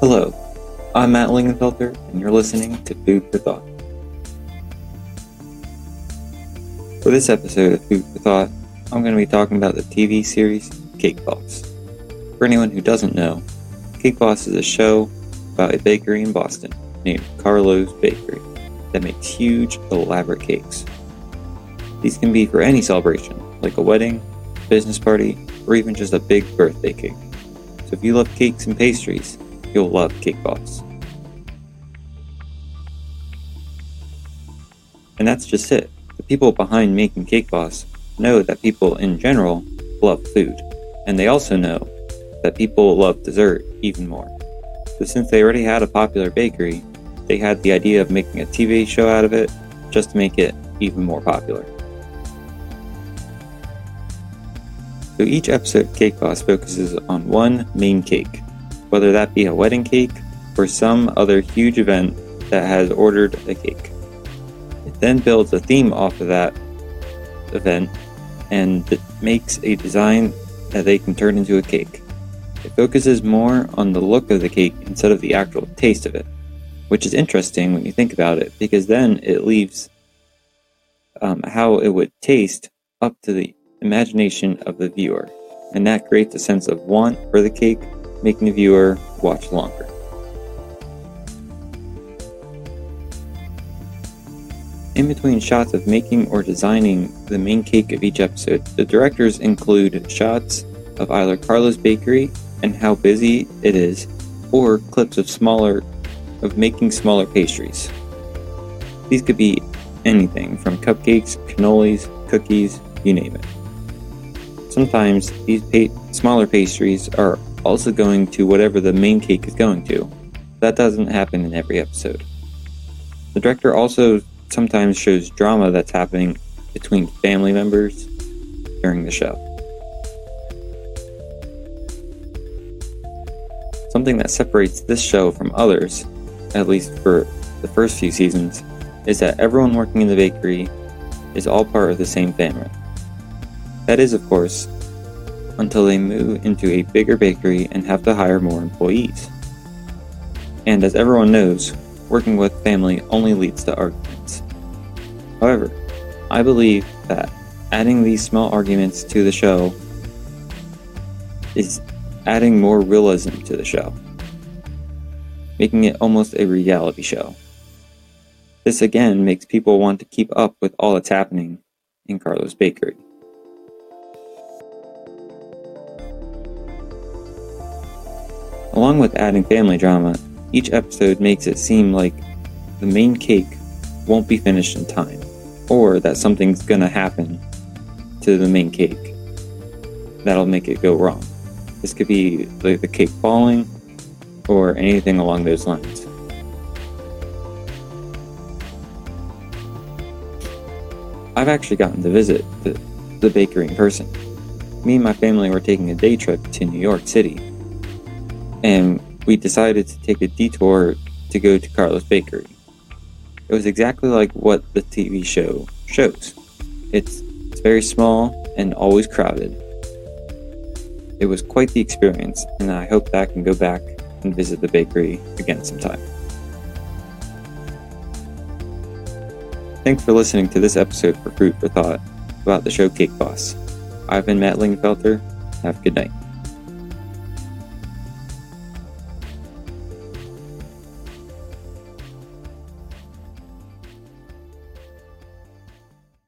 Hello, I'm Matt Lingenfelter, and you're listening to Food for Thought. For this episode of Food for Thought, I'm going to be talking about the TV series Cake Boss. For anyone who doesn't know, Cake Boss is a show about a bakery in Boston named Carlo's Bakery that makes huge, elaborate cakes. These can be for any celebration, like a wedding, business party, or even just a big birthday cake. So if you love cakes and pastries, you'll love Cake Boss. And that's just it. The people behind making Cake Boss know that people in general love food, and they also know that people love dessert even more. So since they already had a popular bakery, they had the idea of making a TV show out of it just to make it even more popular. So each episode of Cake Boss focuses on one main cake, whether that be a wedding cake or some other huge event that has ordered a cake. It then builds a theme off of that event and makes a design that they can turn into a cake. It focuses more on the look of the cake instead of the actual taste of it, which is interesting when you think about it because then it leaves um, how it would taste up to the imagination of the viewer, and that creates a sense of want for the cake, making the viewer watch longer. In between shots of making or designing the main cake of each episode, the directors include shots of either Carlo's bakery and how busy it is, or clips of smaller of making smaller pastries. These could be anything from cupcakes, cannolis, cookies, you name it. Sometimes these pa- smaller pastries are also going to whatever the main cake is going to. That doesn't happen in every episode. The director also sometimes shows drama that's happening between family members during the show. Something that separates this show from others, at least for the first few seasons, is that everyone working in the bakery is all part of the same family. That is, of course, until they move into a bigger bakery and have to hire more employees. And as everyone knows, working with family only leads to arguments. However, I believe that adding these small arguments to the show is adding more realism to the show, making it almost a reality show. This again makes people want to keep up with all that's happening in Carlo's Bakery. Along with adding family drama, each episode makes it seem like the main cake won't be finished in time, or that something's gonna happen to the main cake that'll make it go wrong. This could be like the cake falling or anything along those lines. I've actually gotten to visit the, the bakery in person. Me and my family were taking a day trip to New York City, and we decided to take a detour to go to Carlo's Bakery. It was exactly like what the TV show shows. It's, it's very small and always crowded. It was quite the experience, and I hope that I can go back and visit the bakery again sometime. Thanks for listening to this episode for Fruit for Thought about the show Cake Boss. I've been Matt Lingfelter. Have a good night.